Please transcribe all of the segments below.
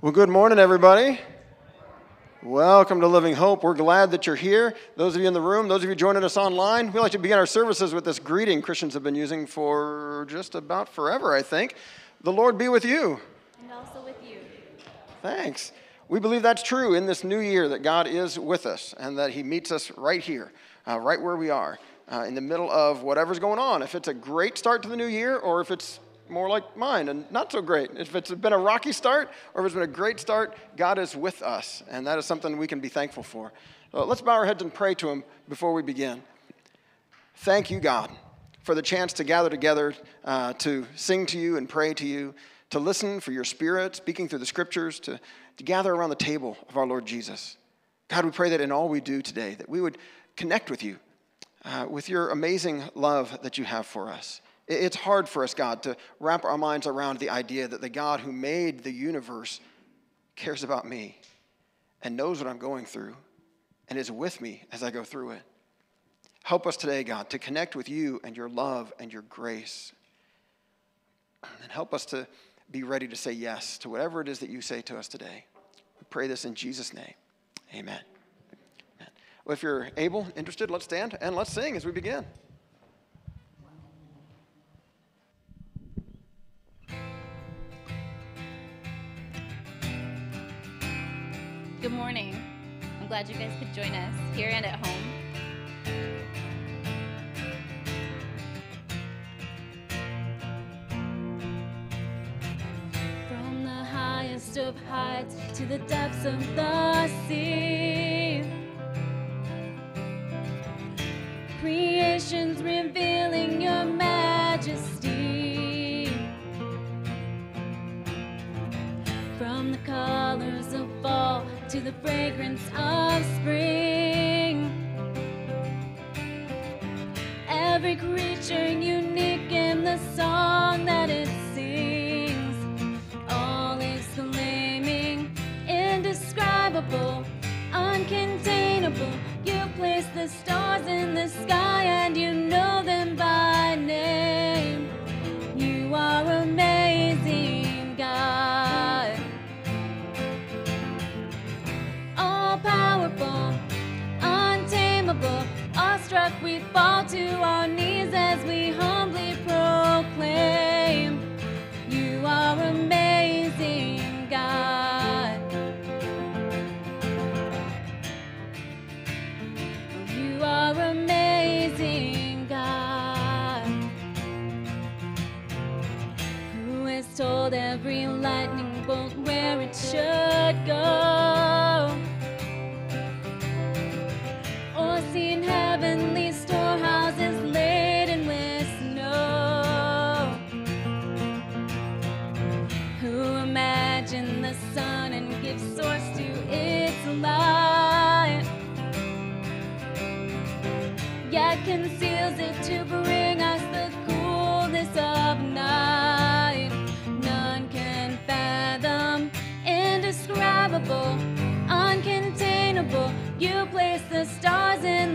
Well, good morning, everybody. Welcome to Living Hope. We're glad that you're here. Those of you in the room, those of you joining us online, we like to begin our services with this greeting Christians have been using for just about forever, I think. The Lord be with you. And also with you. Thanks. We believe that's true in this new year that God is with us and that He meets us right here, uh, right where we are, uh, in the middle of whatever's going on. If it's a great start to the new year or if it's more like mine and not so great. If it's been a rocky start or if it's been a great start, God is with us, and that is something we can be thankful for. So let's bow our heads and pray to Him before we begin. Thank you, God, for the chance to gather together uh, to sing to you and pray to you, to listen for your Spirit speaking through the Scriptures, to, to gather around the table of our Lord Jesus. God, we pray that in all we do today, that we would connect with you, uh, with your amazing love that you have for us. It's hard for us, God, to wrap our minds around the idea that the God who made the universe cares about me and knows what I'm going through and is with me as I go through it. Help us today, God, to connect with you and your love and your grace. And help us to be ready to say yes to whatever it is that you say to us today. We pray this in Jesus' name. Amen. Amen. Well, if you're able, interested, let's stand and let's sing as we begin. Morning. I'm glad you guys could join us here and at home. From the highest of heights to the depths of the sea. Creation's revealing your majesty. From the colors of fall to the fragrance of spring. Every creature unique in the song that it sings, all exclaiming, indescribable, uncontainable. You place the stars in the sky and you know them by Awestruck, we fall to our knees as we humbly proclaim, You are amazing, God. You are amazing, God. Who has told every lightning bolt where it should go? Heavenly storehouses laden with snow? Who imagined the sun and gives source to its light? Yet conceals it to bring us the coolness of night. None can fathom, indescribable, uncontainable. You place the stars in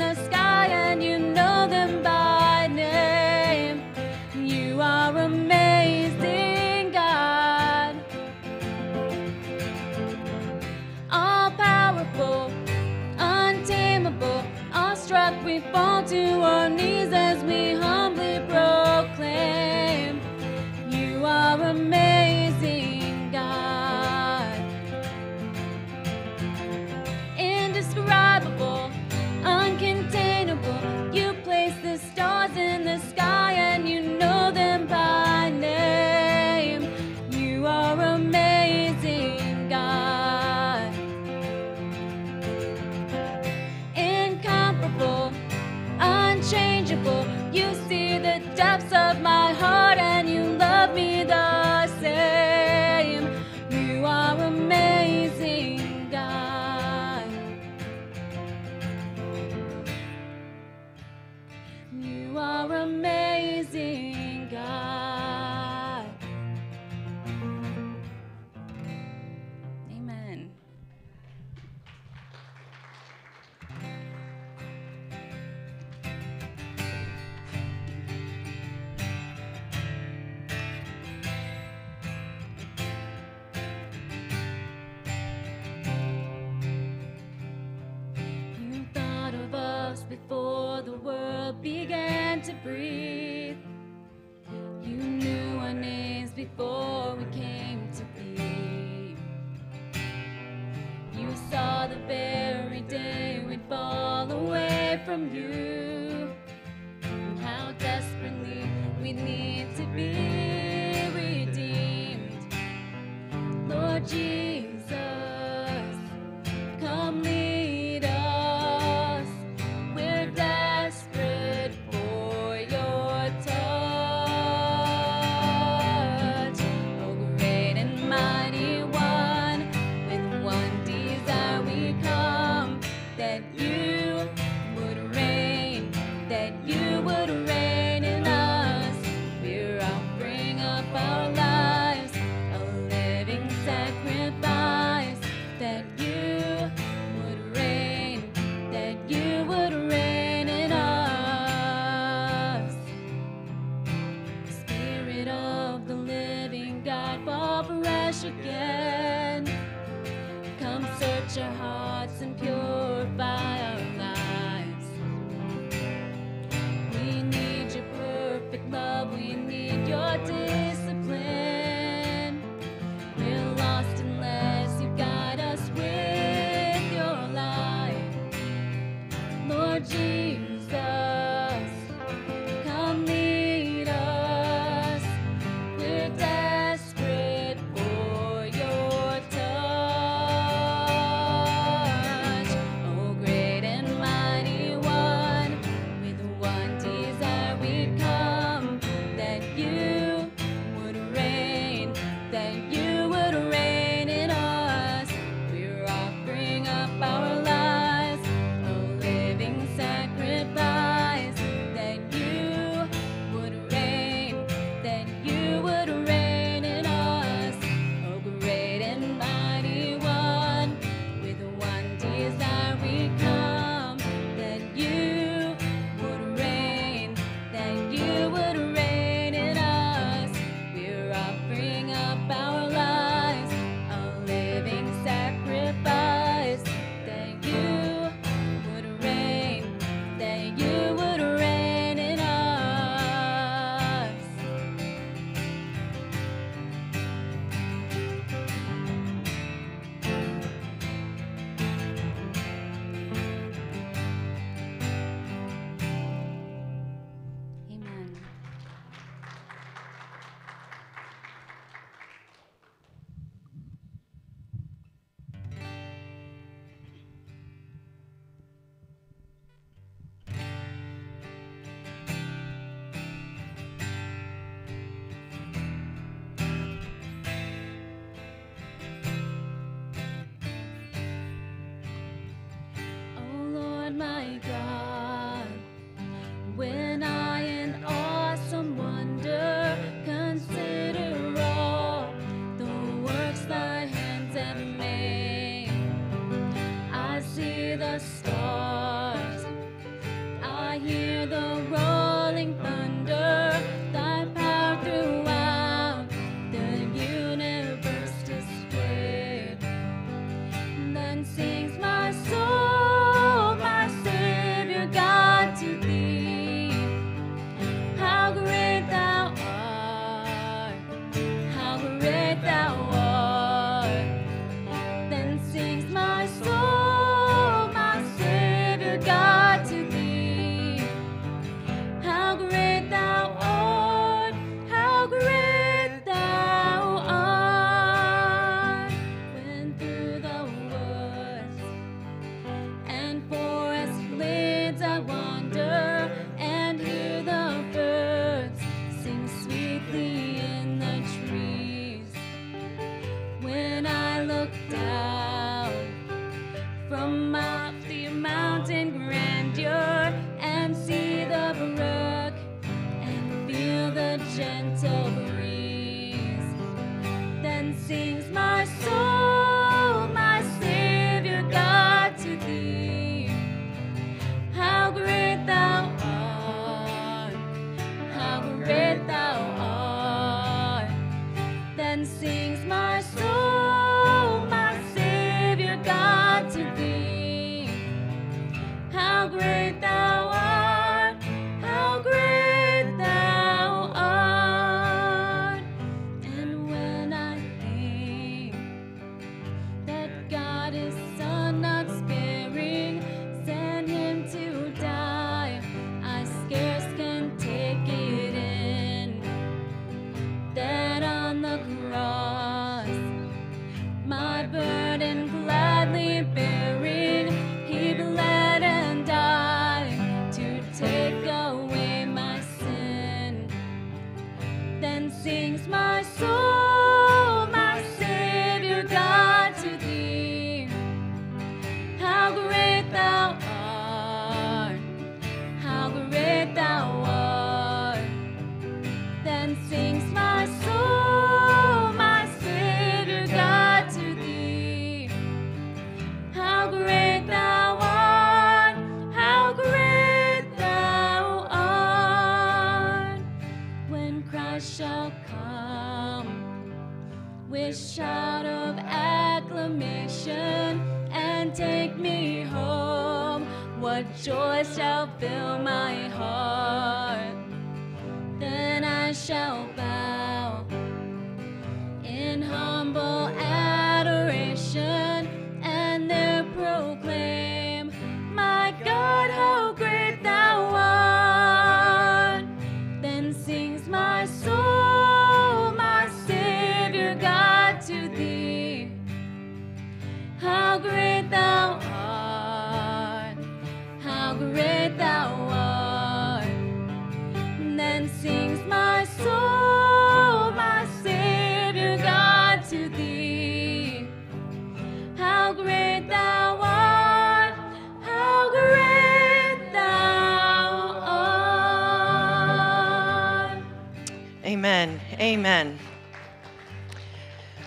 Amen.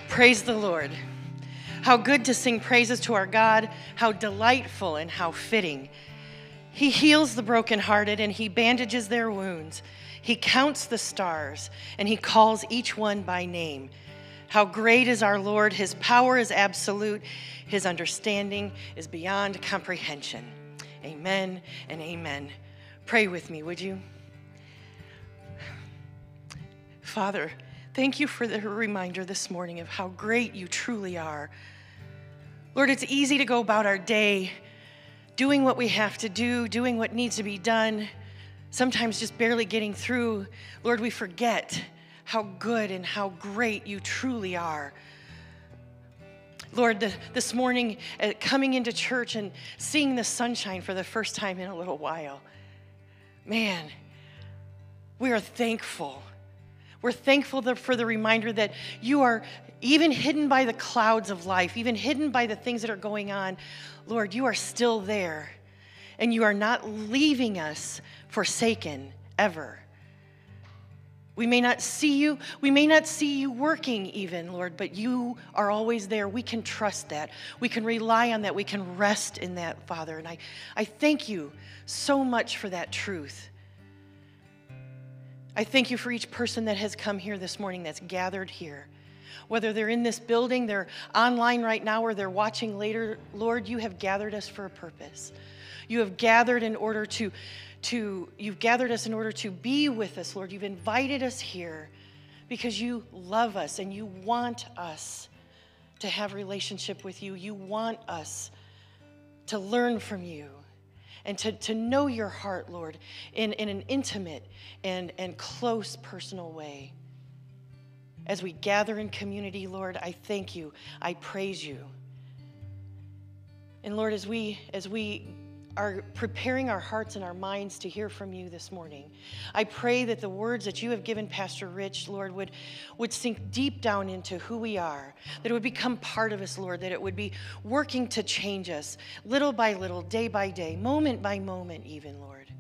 Praise the Lord. How good to sing praises to our God. How delightful and how fitting. He heals the brokenhearted and he bandages their wounds. He counts the stars and he calls each one by name. How great is our Lord! His power is absolute, his understanding is beyond comprehension. Amen and amen. Pray with me, would you? Father, thank you for the reminder this morning of how great you truly are. Lord, it's easy to go about our day doing what we have to do, doing what needs to be done, sometimes just barely getting through. Lord, we forget how good and how great you truly are. Lord, the, this morning, uh, coming into church and seeing the sunshine for the first time in a little while, man, we are thankful. We're thankful for the reminder that you are even hidden by the clouds of life, even hidden by the things that are going on. Lord, you are still there, and you are not leaving us forsaken ever. We may not see you, we may not see you working even, Lord, but you are always there. We can trust that. We can rely on that. We can rest in that, Father. And I, I thank you so much for that truth. I thank you for each person that has come here this morning, that's gathered here. Whether they're in this building, they're online right now, or they're watching later, Lord, you have gathered us for a purpose. You have gathered in order to, to you've gathered us in order to be with us, Lord. You've invited us here because you love us and you want us to have relationship with you. You want us to learn from you and to, to know your heart, Lord, in, in an intimate and, and close personal way. As we gather in community, Lord, I thank you. I praise you. And Lord, as we as we are preparing our hearts and our minds to hear from you this morning, I pray that the words that you have given Pastor Rich, Lord, would, would sink deep down into who we are, that it would become part of us, Lord, that it would be working to change us little by little, day by day, moment by moment, even, Lord.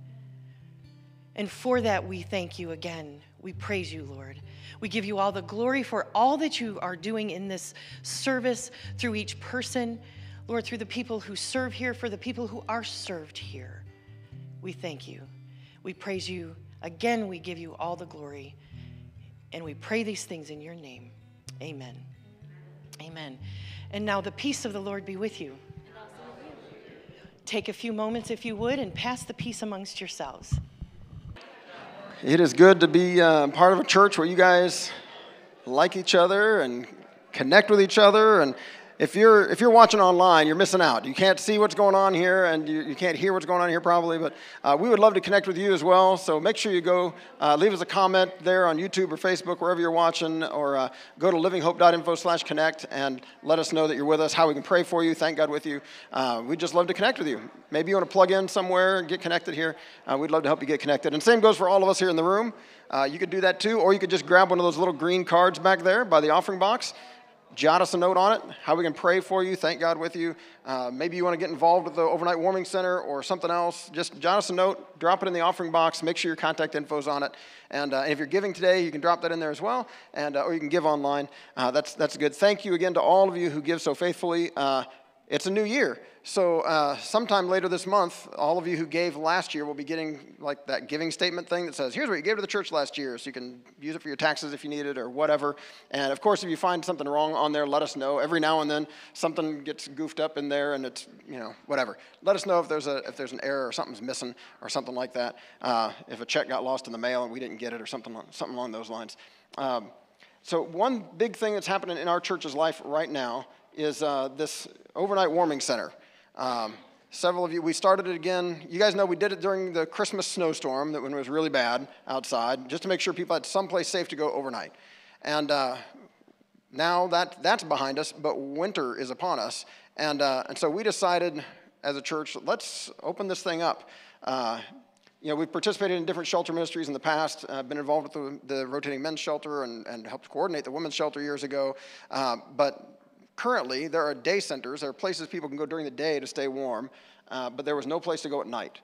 And for that, we thank you again. We praise you, Lord. We give you all the glory for all that you are doing in this service through each person, Lord, through the people who serve here, for the people who are served here. We thank you. We praise you. Again, we give you all the glory. And we pray these things in your name. Amen. Amen. And now the peace of the Lord be with you. Take a few moments, if you would, and pass the peace amongst yourselves. It is good to be uh, part of a church where you guys like each other and connect with each other and if you're if you're watching online, you're missing out. You can't see what's going on here, and you, you can't hear what's going on here probably. But uh, we would love to connect with you as well. So make sure you go uh, leave us a comment there on YouTube or Facebook, wherever you're watching, or uh, go to livinghope.info/connect and let us know that you're with us. How we can pray for you, thank God with you. Uh, we'd just love to connect with you. Maybe you want to plug in somewhere and get connected here. Uh, we'd love to help you get connected. And same goes for all of us here in the room. Uh, you could do that too, or you could just grab one of those little green cards back there by the offering box jot us a note on it, how we can pray for you, thank God with you. Uh, maybe you want to get involved with the Overnight Warming Center or something else. Just jot us a note, drop it in the offering box, make sure your contact info is on it. And, uh, and if you're giving today, you can drop that in there as well, and, uh, or you can give online. Uh, that's, that's good. Thank you again to all of you who give so faithfully. It's a new year. So, uh, sometime later this month, all of you who gave last year will be getting like that giving statement thing that says, here's what you gave to the church last year. So, you can use it for your taxes if you need it or whatever. And of course, if you find something wrong on there, let us know. Every now and then, something gets goofed up in there and it's, you know, whatever. Let us know if there's, a, if there's an error or something's missing or something like that. Uh, if a check got lost in the mail and we didn't get it or something, something along those lines. Um, so, one big thing that's happening in our church's life right now is uh, this overnight warming center. Um, several of you, we started it again. You guys know we did it during the Christmas snowstorm, that when it was really bad outside, just to make sure people had someplace safe to go overnight. And uh, now that that's behind us, but winter is upon us, and uh, and so we decided as a church, let's open this thing up. Uh, you know, we've participated in different shelter ministries in the past. Uh, been involved with the, the, rotating men's shelter and, and helped coordinate the women's shelter years ago. Uh, but currently, there are day centers, there are places people can go during the day to stay warm, uh, but there was no place to go at night.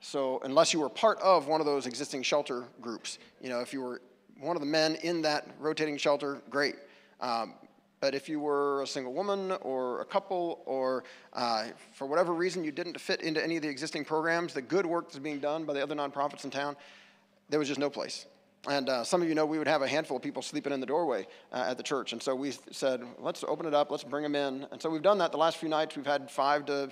So, unless you were part of one of those existing shelter groups, you know, if you were one of the men in that rotating shelter, great. Um, but if you were a single woman or a couple, or uh, for whatever reason you didn't fit into any of the existing programs, the good work that's being done by the other nonprofits in town, there was just no place. And uh, some of you know we would have a handful of people sleeping in the doorway uh, at the church. And so we said, let's open it up, let's bring them in. And so we've done that the last few nights. We've had five to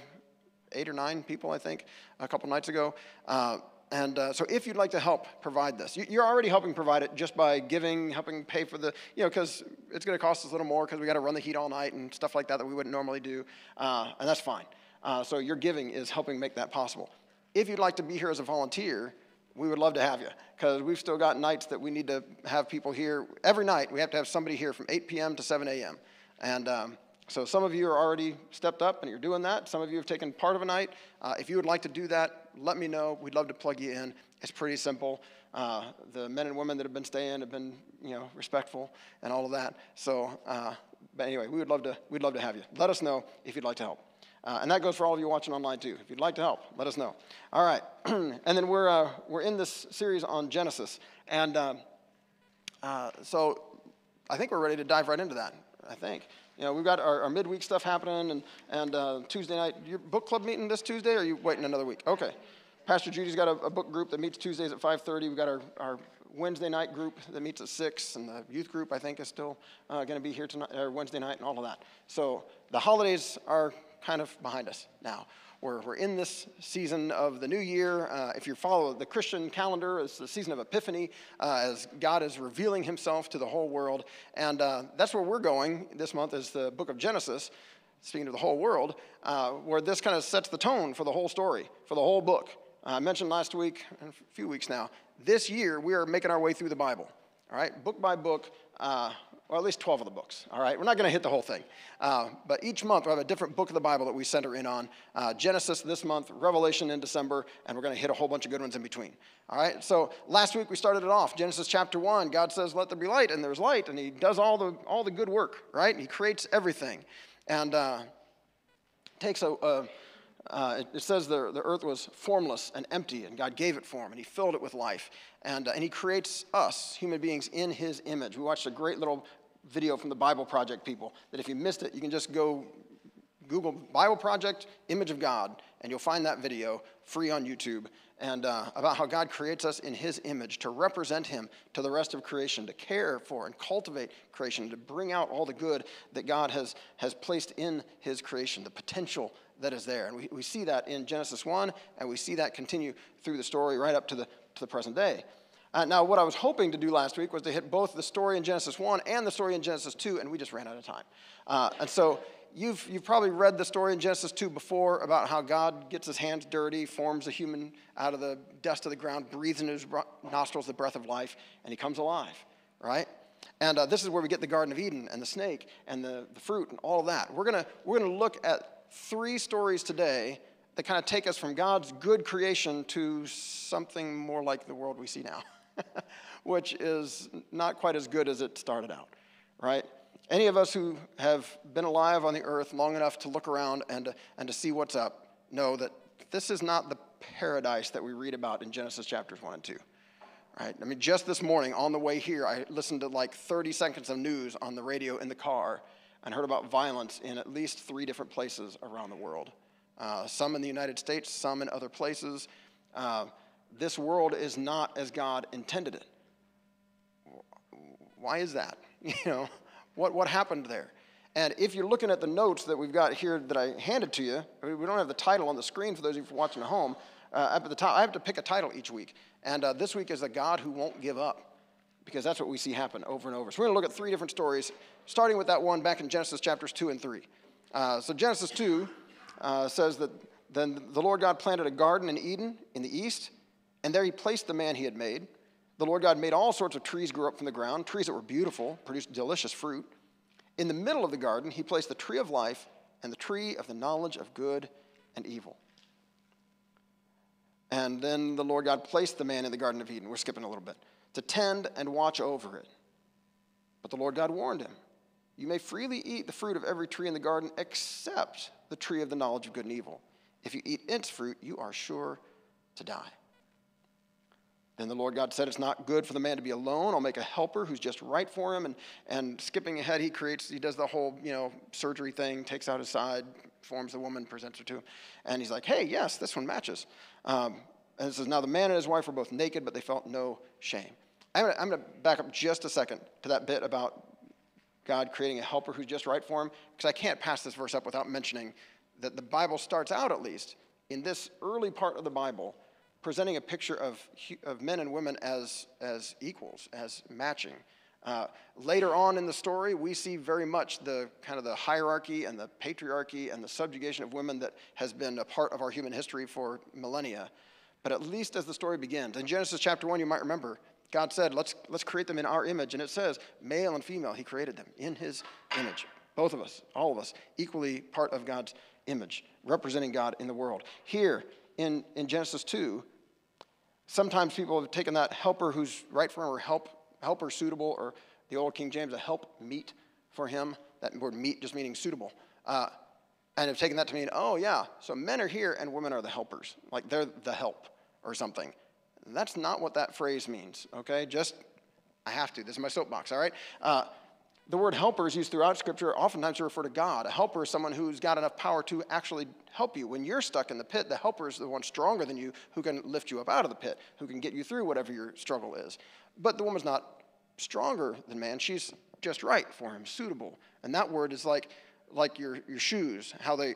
eight or nine people, I think, a couple nights ago. Uh, and uh, so if you'd like to help provide this, you're already helping provide it just by giving, helping pay for the, you know, because it's going to cost us a little more because we got to run the heat all night and stuff like that that we wouldn't normally do. Uh, and that's fine. Uh, so your giving is helping make that possible. If you'd like to be here as a volunteer, we would love to have you because we've still got nights that we need to have people here. Every night we have to have somebody here from 8 p.m. to 7 a.m. And um, so some of you are already stepped up and you're doing that. Some of you have taken part of a night. Uh, if you would like to do that, let me know. We'd love to plug you in. It's pretty simple. Uh, the men and women that have been staying have been, you know, respectful and all of that. So, uh, but anyway, we would love to. We'd love to have you. Let us know if you'd like to help. Uh, and that goes for all of you watching online too. If you'd like to help, let us know. All right. and then we're, uh, we're in this series on Genesis. And uh, uh, so I think we're ready to dive right into that, I think. You know, we've got our, our midweek stuff happening, and, and uh, Tuesday night, your book club meeting this Tuesday, or are you waiting another week? Okay. Pastor Judy's got a, a book group that meets Tuesdays at 5.30. We've got our, our Wednesday night group that meets at 6, and the youth group, I think, is still uh, going to be here tonight, or Wednesday night, and all of that. So the holidays are kind of behind us now. We're, we're in this season of the new year. Uh, if you follow the Christian calendar, it's the season of Epiphany uh, as God is revealing himself to the whole world. And uh, that's where we're going this month is the book of Genesis, speaking to the whole world, uh, where this kind of sets the tone for the whole story, for the whole book. I mentioned last week, a few weeks now, this year we are making our way through the Bible. All right, book by book, uh, or at least 12 of the books. All right, we're not going to hit the whole thing. Uh, but each month we'll have a different book of the Bible that we center in on. Uh, Genesis this month, Revelation in December, and we're going to hit a whole bunch of good ones in between. All right, so last week we started it off. Genesis chapter 1, God says, Let there be light, and there's light, and He does all the, all the good work, right? He creates everything. And uh, takes a, a uh, it, it, says the, the earth was formless and empty, and God gave it form, and He filled it with life. And, uh, and He creates us, human beings, in His image. We watched a great little video from the Bible Project people that if you missed it, you can just go Google Bible Project Image of God, and you'll find that video free on YouTube. And uh, about how God creates us in His image to represent Him to the rest of creation, to care for and cultivate creation, to bring out all the good that God has, has placed in His creation, the potential that is there. And we, we see that in Genesis 1, and we see that continue through the story right up to the, to the present day. Uh, now, what I was hoping to do last week was to hit both the story in Genesis 1 and the story in Genesis 2, and we just ran out of time. Uh, and so you've, you've probably read the story in Genesis 2 before about how God gets his hands dirty, forms a human out of the dust of the ground, breathes in his nostrils the breath of life, and he comes alive, right? And uh, this is where we get the Garden of Eden and the snake and the, the fruit and all of that. We're going we're gonna look at three stories today that kind of take us from God's good creation to something more like the world we see now, which is not quite as good as it started out, right? Any of us who have been alive on the earth long enough to look around and, and to see what's up know that this is not the paradise that we read about in Genesis chapters 1 and 2. Right? I mean, just this morning on the way here, I listened to like 30 seconds of news on the radio in the car and heard about violence in at least three different places around the world. Uh, some in the United States, some in other places. Uh, this world is not as God intended it. Why is that? You know, what, what happened there? And if you're looking at the notes that we've got here that I handed to you, I mean, we don't have the title on the screen for those of you watching at home. Uh, up at the top, I have to pick a title each week. And uh, this week is a God who won't give up, because that's what we see happen over and over. So we're going to look at three different stories, starting with that one back in Genesis chapters 2 and 3. Uh, so Genesis 2 uh, says that then the Lord God planted a garden in Eden in the east, and there he placed the man he had made. The Lord God made all sorts of trees grow up from the ground, trees that were beautiful, produced delicious fruit. In the middle of the garden, he placed the tree of life and the tree of the knowledge of good and evil. And then the Lord God placed the man in the Garden of Eden. We're skipping a little bit. To tend and watch over it. But the Lord God warned him You may freely eat the fruit of every tree in the garden except the tree of the knowledge of good and evil. If you eat its fruit, you are sure to die. Then the Lord God said, It's not good for the man to be alone. I'll make a helper who's just right for him. And, and skipping ahead, he creates, he does the whole, you know, surgery thing, takes out his side, forms the woman, presents her to him. And he's like, Hey, yes, this one matches. Um, and it says, Now the man and his wife were both naked, but they felt no shame. I'm going to back up just a second to that bit about God creating a helper who's just right for him, because I can't pass this verse up without mentioning that the Bible starts out, at least, in this early part of the Bible presenting a picture of, of men and women as, as equals, as matching. Uh, later on in the story, we see very much the kind of the hierarchy and the patriarchy and the subjugation of women that has been a part of our human history for millennia. But at least as the story begins, in Genesis chapter 1, you might remember, God said, let's, let's create them in our image. And it says, male and female, He created them in His image. Both of us, all of us, equally part of God's image, representing God in the world. Here in, in Genesis 2, Sometimes people have taken that helper who's right for him or help, helper suitable, or the old King James, a help meet for him. That word meet just meaning suitable. Uh, and have taken that to mean, oh, yeah, so men are here and women are the helpers. Like they're the help or something. That's not what that phrase means, okay? Just, I have to. This is my soapbox, all right? Uh, the word helper is used throughout Scripture, oftentimes to refer to God. A helper is someone who's got enough power to actually help you. When you're stuck in the pit, the helper is the one stronger than you who can lift you up out of the pit, who can get you through whatever your struggle is. But the woman's not stronger than man. She's just right for him, suitable. And that word is like, like your, your shoes, how they,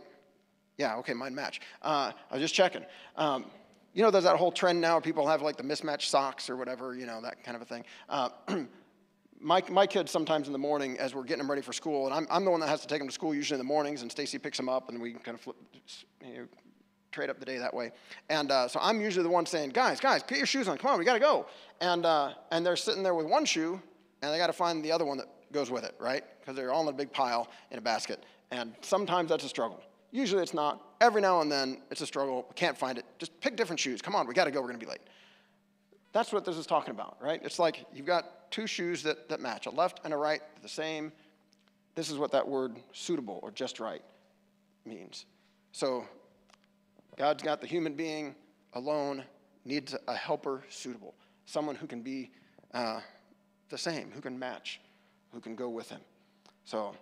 yeah, okay, mine match. Uh, I was just checking. Um, you know, there's that whole trend now where people have like the mismatched socks or whatever, you know, that kind of a thing. Uh, my, my kids sometimes in the morning as we're getting them ready for school, and I'm, I'm the one that has to take them to school usually in the mornings, and Stacy picks them up, and we kind of flip, you know, trade up the day that way. And uh, so I'm usually the one saying, guys, guys, get your shoes on, come on, we gotta go. And, uh, and they're sitting there with one shoe, and they gotta find the other one that goes with it, right? Because they're all in a big pile in a basket. And sometimes that's a struggle. Usually it's not. Every now and then it's a struggle. We can't find it. Just pick different shoes. Come on, we gotta go, we're gonna be late. That's what this is talking about, right? It's like you've got two shoes that, that match, a left and a right, the same. This is what that word suitable or just right means. So God's got the human being alone, needs a helper suitable, someone who can be uh, the same, who can match, who can go with him. So,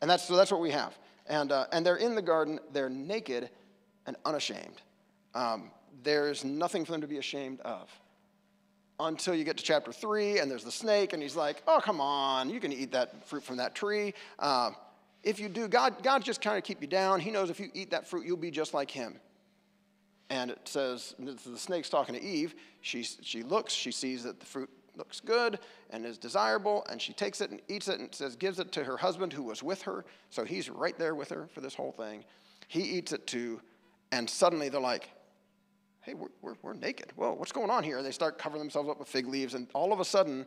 and that's, so that's what we have. And, uh, and they're in the garden, they're naked and unashamed. Um, there's nothing for them to be ashamed of until you get to chapter three, and there's the snake, and he's like, "Oh, come on, you can eat that fruit from that tree." Uh, if you do, God, God just kind of keep you down. He knows if you eat that fruit, you'll be just like Him. And it says the snake's talking to Eve. She she looks, she sees that the fruit looks good and is desirable, and she takes it and eats it and says, gives it to her husband who was with her. So he's right there with her for this whole thing. He eats it too, and suddenly they're like, hey, we're, we're, we're naked. Whoa, what's going on here? They start covering themselves up with fig leaves, and all of a sudden,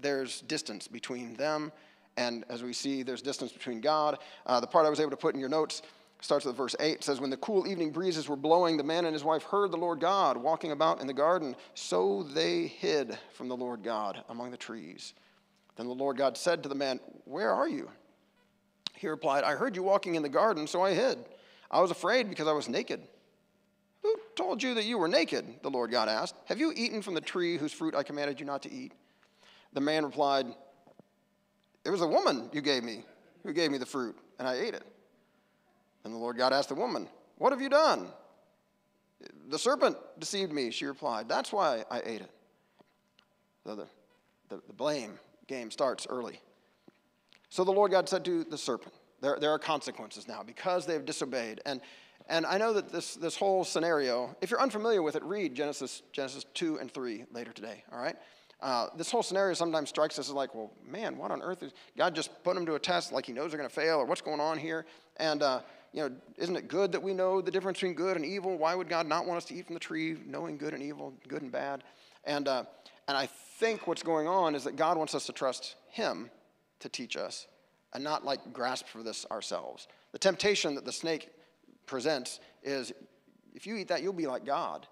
there's distance between them. And as we see, there's distance between God. Uh, the part I was able to put in your notes starts with verse 8. It says, When the cool evening breezes were blowing, the man and his wife heard the Lord God walking about in the garden. So they hid from the Lord God among the trees. Then the Lord God said to the man, Where are you? He replied, I heard you walking in the garden, so I hid. I was afraid because I was naked. Who told you that you were naked? The Lord God asked. Have you eaten from the tree whose fruit I commanded you not to eat? The man replied, It was a woman you gave me who gave me the fruit, and I ate it. Then the Lord God asked the woman, What have you done? The serpent deceived me, she replied. That's why I ate it. So the, the, the blame game starts early. So the Lord God said to the serpent, there, there are consequences now because they've disobeyed. And, and I know that this, this whole scenario, if you're unfamiliar with it, read Genesis, Genesis 2 and 3 later today, all right? Uh, this whole scenario sometimes strikes us as like, well, man, what on earth is God just put them to a test like he knows they're going to fail or what's going on here? And, uh, you know, isn't it good that we know the difference between good and evil? Why would God not want us to eat from the tree, knowing good and evil, good and bad? And, uh, and I think what's going on is that God wants us to trust him to teach us and not like grasp for this ourselves. The temptation that the snake presents is if you eat that, you'll be like God.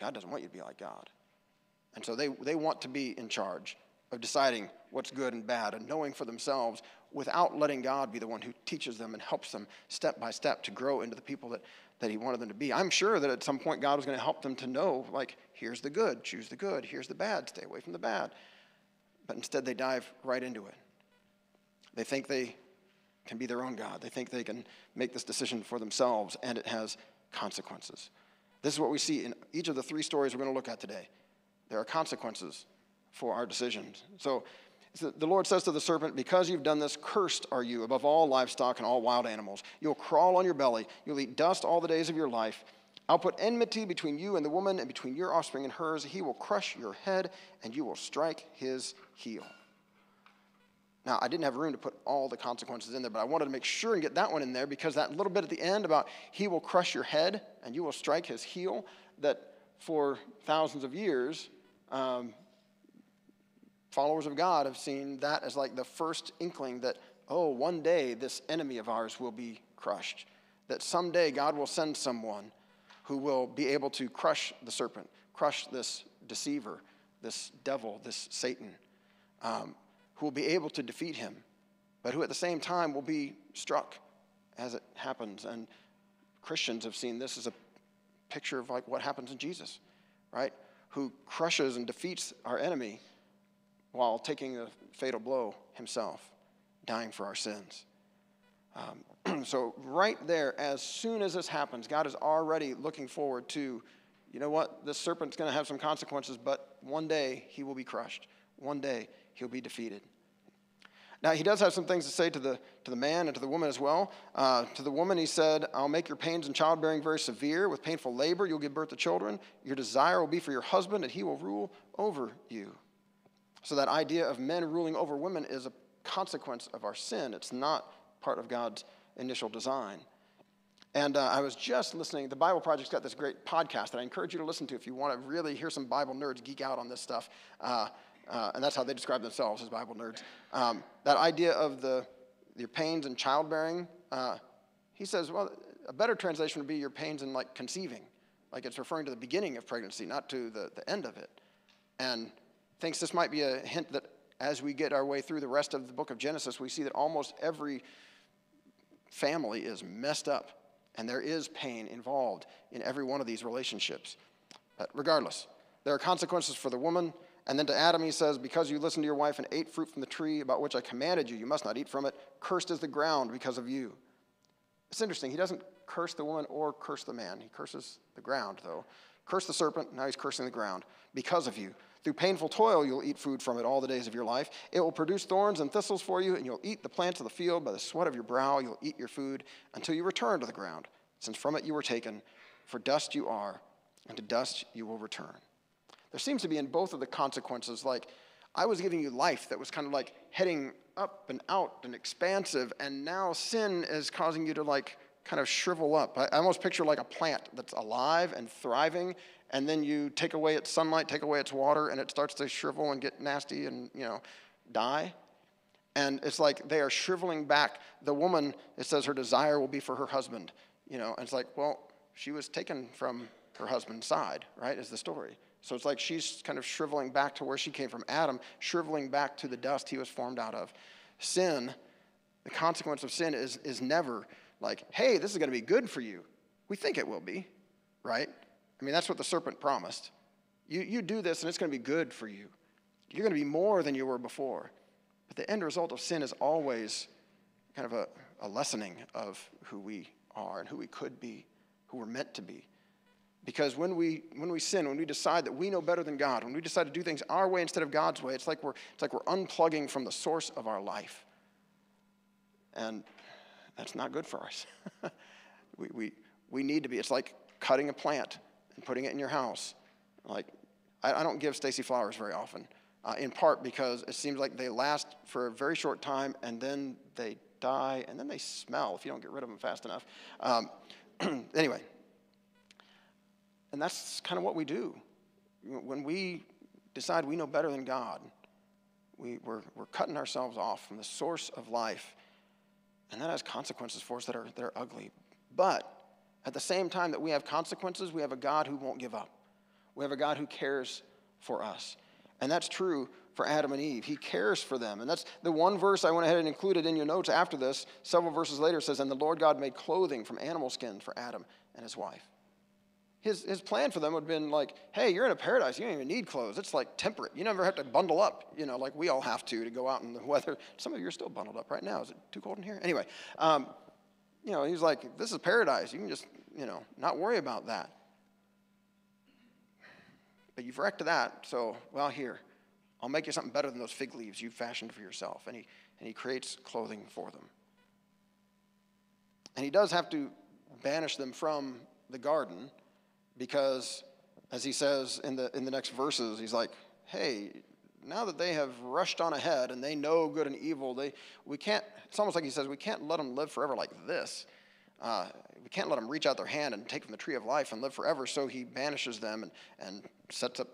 God doesn't want you to be like God. And so they, they want to be in charge of deciding what's good and bad and knowing for themselves without letting God be the one who teaches them and helps them step by step to grow into the people that, that He wanted them to be. I'm sure that at some point God was going to help them to know, like, here's the good, choose the good, here's the bad, stay away from the bad. But instead, they dive right into it. They think they can be their own God, they think they can make this decision for themselves, and it has consequences. This is what we see in each of the three stories we're going to look at today. There are consequences for our decisions. So the Lord says to the serpent, Because you've done this, cursed are you above all livestock and all wild animals. You'll crawl on your belly, you'll eat dust all the days of your life. I'll put enmity between you and the woman, and between your offspring and hers. He will crush your head, and you will strike his heel. Now, I didn't have room to put all the consequences in there, but I wanted to make sure and get that one in there because that little bit at the end about he will crush your head and you will strike his heel, that for thousands of years, um, followers of God have seen that as like the first inkling that, oh, one day this enemy of ours will be crushed. That someday God will send someone who will be able to crush the serpent, crush this deceiver, this devil, this Satan. Um, who will be able to defeat him, but who at the same time will be struck as it happens. And Christians have seen this as a picture of like what happens in Jesus, right? Who crushes and defeats our enemy while taking the fatal blow himself, dying for our sins. Um, so, right there, as soon as this happens, God is already looking forward to, you know what, this serpent's going to have some consequences, but one day he will be crushed. One day he'll be defeated. Now, he does have some things to say to the, to the man and to the woman as well. Uh, to the woman, he said, I'll make your pains in childbearing very severe. With painful labor, you'll give birth to children. Your desire will be for your husband, and he will rule over you. So, that idea of men ruling over women is a consequence of our sin. It's not part of God's initial design. And uh, I was just listening. The Bible Project's got this great podcast that I encourage you to listen to if you want to really hear some Bible nerds geek out on this stuff. Uh, uh, and that's how they describe themselves as Bible nerds. Um, that idea of the your pains in childbearing, uh, he says, well, a better translation would be your pains in like conceiving, like it's referring to the beginning of pregnancy, not to the, the end of it. And thinks this might be a hint that as we get our way through the rest of the book of Genesis, we see that almost every family is messed up, and there is pain involved in every one of these relationships. But regardless, there are consequences for the woman and then to Adam, he says, Because you listened to your wife and ate fruit from the tree about which I commanded you, you must not eat from it. Cursed is the ground because of you. It's interesting. He doesn't curse the woman or curse the man. He curses the ground, though. Curse the serpent, now he's cursing the ground because of you. Through painful toil, you'll eat food from it all the days of your life. It will produce thorns and thistles for you, and you'll eat the plants of the field. By the sweat of your brow, you'll eat your food until you return to the ground, since from it you were taken. For dust you are, and to dust you will return. There seems to be in both of the consequences like, I was giving you life that was kind of like heading up and out and expansive, and now sin is causing you to like kind of shrivel up. I, I almost picture like a plant that's alive and thriving, and then you take away its sunlight, take away its water, and it starts to shrivel and get nasty and, you know, die. And it's like they are shriveling back. The woman, it says her desire will be for her husband, you know, and it's like, well, she was taken from her husband's side, right, is the story. So it's like she's kind of shriveling back to where she came from. Adam, shriveling back to the dust he was formed out of. Sin, the consequence of sin is, is never like, hey, this is going to be good for you. We think it will be, right? I mean, that's what the serpent promised. You, you do this and it's going to be good for you. You're going to be more than you were before. But the end result of sin is always kind of a, a lessening of who we are and who we could be, who we're meant to be. Because when we, when we sin, when we decide that we know better than God, when we decide to do things our way instead of God's way, it's like we're, it's like we're unplugging from the source of our life. And that's not good for us. we, we, we need to be, it's like cutting a plant and putting it in your house. Like, I, I don't give Stacy flowers very often, uh, in part because it seems like they last for a very short time and then they die and then they smell if you don't get rid of them fast enough. Um, anyway, and that's kind of what we do. When we decide we know better than God, we, we're, we're cutting ourselves off from the source of life. And that has consequences for us that are, that are ugly. But at the same time that we have consequences, we have a God who won't give up. We have a God who cares for us. And that's true for Adam and Eve. He cares for them. And that's the one verse I went ahead and included in your notes after this. Several verses later says, And the Lord God made clothing from animal skin for Adam and his wife. His, his plan for them would have been like, hey, you're in a paradise. You don't even need clothes. It's like temperate. You never have to bundle up, you know, like we all have to to go out in the weather. Some of you are still bundled up right now. Is it too cold in here? Anyway, um, you know, he's like, this is paradise. You can just, you know, not worry about that. But you've wrecked that, so, well, here, I'll make you something better than those fig leaves you fashioned for yourself. And he, and he creates clothing for them. And he does have to banish them from the garden because, as he says in the, in the next verses, he's like, hey, now that they have rushed on ahead and they know good and evil, they, we can't, it's almost like he says, we can't let them live forever like this. Uh, we can't let them reach out their hand and take from the tree of life and live forever. So he banishes them and, and sets up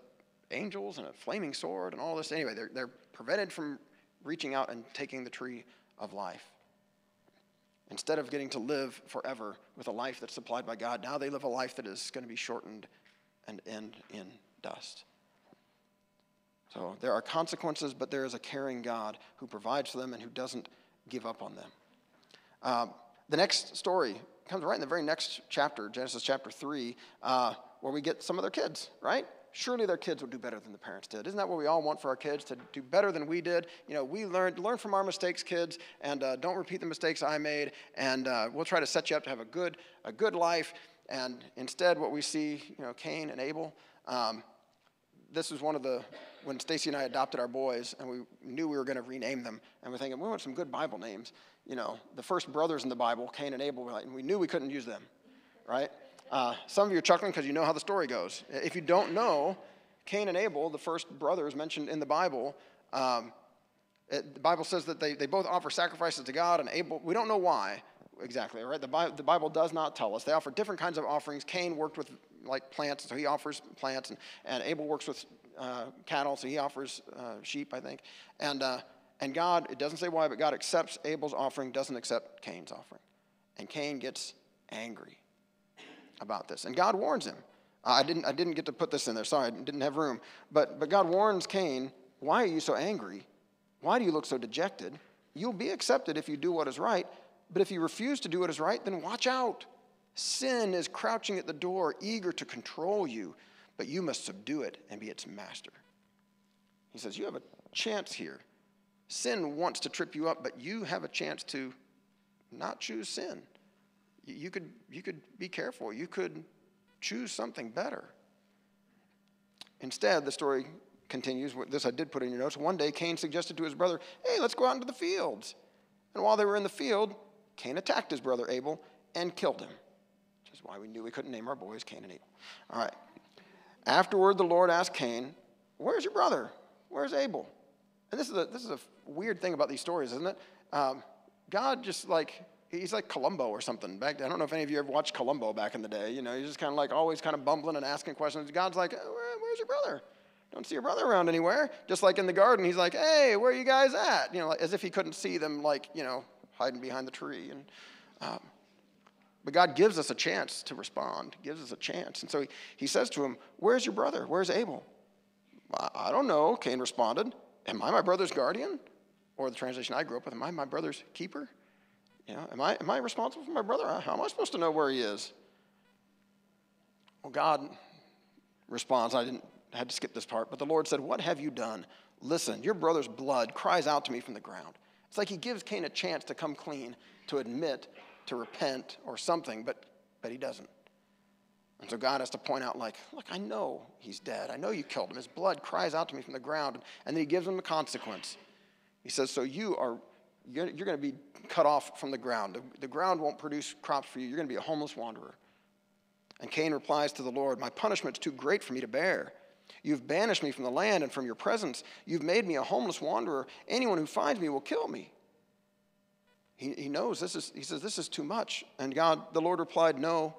angels and a flaming sword and all this. Anyway, they're, they're prevented from reaching out and taking the tree of life. Instead of getting to live forever with a life that's supplied by God, now they live a life that is going to be shortened and end in dust. So there are consequences, but there is a caring God who provides for them and who doesn't give up on them. Um, the next story comes right in the very next chapter, Genesis chapter 3, uh, where we get some of their kids, right? Surely their kids will do better than the parents did. Isn't that what we all want for our kids to do better than we did? You know, we learned learn from our mistakes, kids, and uh, don't repeat the mistakes I made. And uh, we'll try to set you up to have a good a good life. And instead, what we see, you know, Cain and Abel. Um, this was one of the when Stacy and I adopted our boys, and we knew we were going to rename them, and we're thinking we want some good Bible names. You know, the first brothers in the Bible, Cain and Abel, and we knew we couldn't use them, right? Uh, some of you are chuckling because you know how the story goes. If you don't know, Cain and Abel, the first brothers mentioned in the Bible, um, it, the Bible says that they, they both offer sacrifices to God, and Abel, we don't know why exactly, right? The Bible, the Bible does not tell us. They offer different kinds of offerings. Cain worked with like plants, so he offers plants, and, and Abel works with uh, cattle, so he offers uh, sheep, I think. And, uh, and God, it doesn't say why, but God accepts Abel's offering, doesn't accept Cain's offering. And Cain gets angry about this. And God warns him. I, didn't, I didn't get to put this in there. Sorry, I didn't have room. But, but God warns Cain, Why are you so angry? Why do you look so dejected? You'll be accepted if you do what is right. But if you refuse to do what is right, then watch out. Sin is crouching at the door, eager to control you, but you must subdue it and be its master. He says, You have a chance here. Sin wants to trip you up, but you have a chance to not choose sin you could, you could be careful. You could choose something better. Instead, the story continues. This I did put in your notes. One day, Cain suggested to his brother, Hey, let's go out into the fields. And while they were in the field, Cain attacked his brother Abel and killed him, which is why we knew we couldn't name our boys Cain and Abel. All right. Afterward, the Lord asked Cain, Where's your brother? Where's Abel? And this is a, this is a weird thing about these stories, isn't it? Um, God just like, he's like Columbo or something. Back I don't know if any of you ever watched Columbo back in the day. You know, he's just kind of like always kind of bumbling and asking questions. God's like, Where, Where's your brother? Don't see your brother around anywhere. Just like in the garden, he's like, Hey, where are you guys at? You know, as if he couldn't see them, like, you know, hiding behind the tree. And, um, but God gives us a chance to respond, gives us a chance. And so he, he says to him, Where's your brother? Where's Abel? I, I don't know, Cain responded. Am I my brother's guardian? Or the translation I grew up with, Am I my brother's keeper? You know, am I, am I responsible for my brother? How am I supposed to know where he is? Well, God responds, I didn't I had to skip this part, but the Lord said, What have you done? Listen, your brother's blood cries out to me from the ground. It's like he gives Cain a chance to come clean, to admit, to repent, or something, but, but he doesn't. And so God has to point out, like, look, I know he's dead. I know you killed him. His blood cries out to me from the ground. And then he gives him a consequence. He says, So you are, you're, you're going to be cut off from the ground. The, the ground won't produce crops for you. You're going to be a homeless wanderer. And Cain replies to the Lord, My punishment's too great for me to bear. You've banished me from the land and from your presence. You've made me a homeless wanderer. Anyone who finds me will kill me. He, he knows this is, he says, This is too much. And God, the Lord replied, No,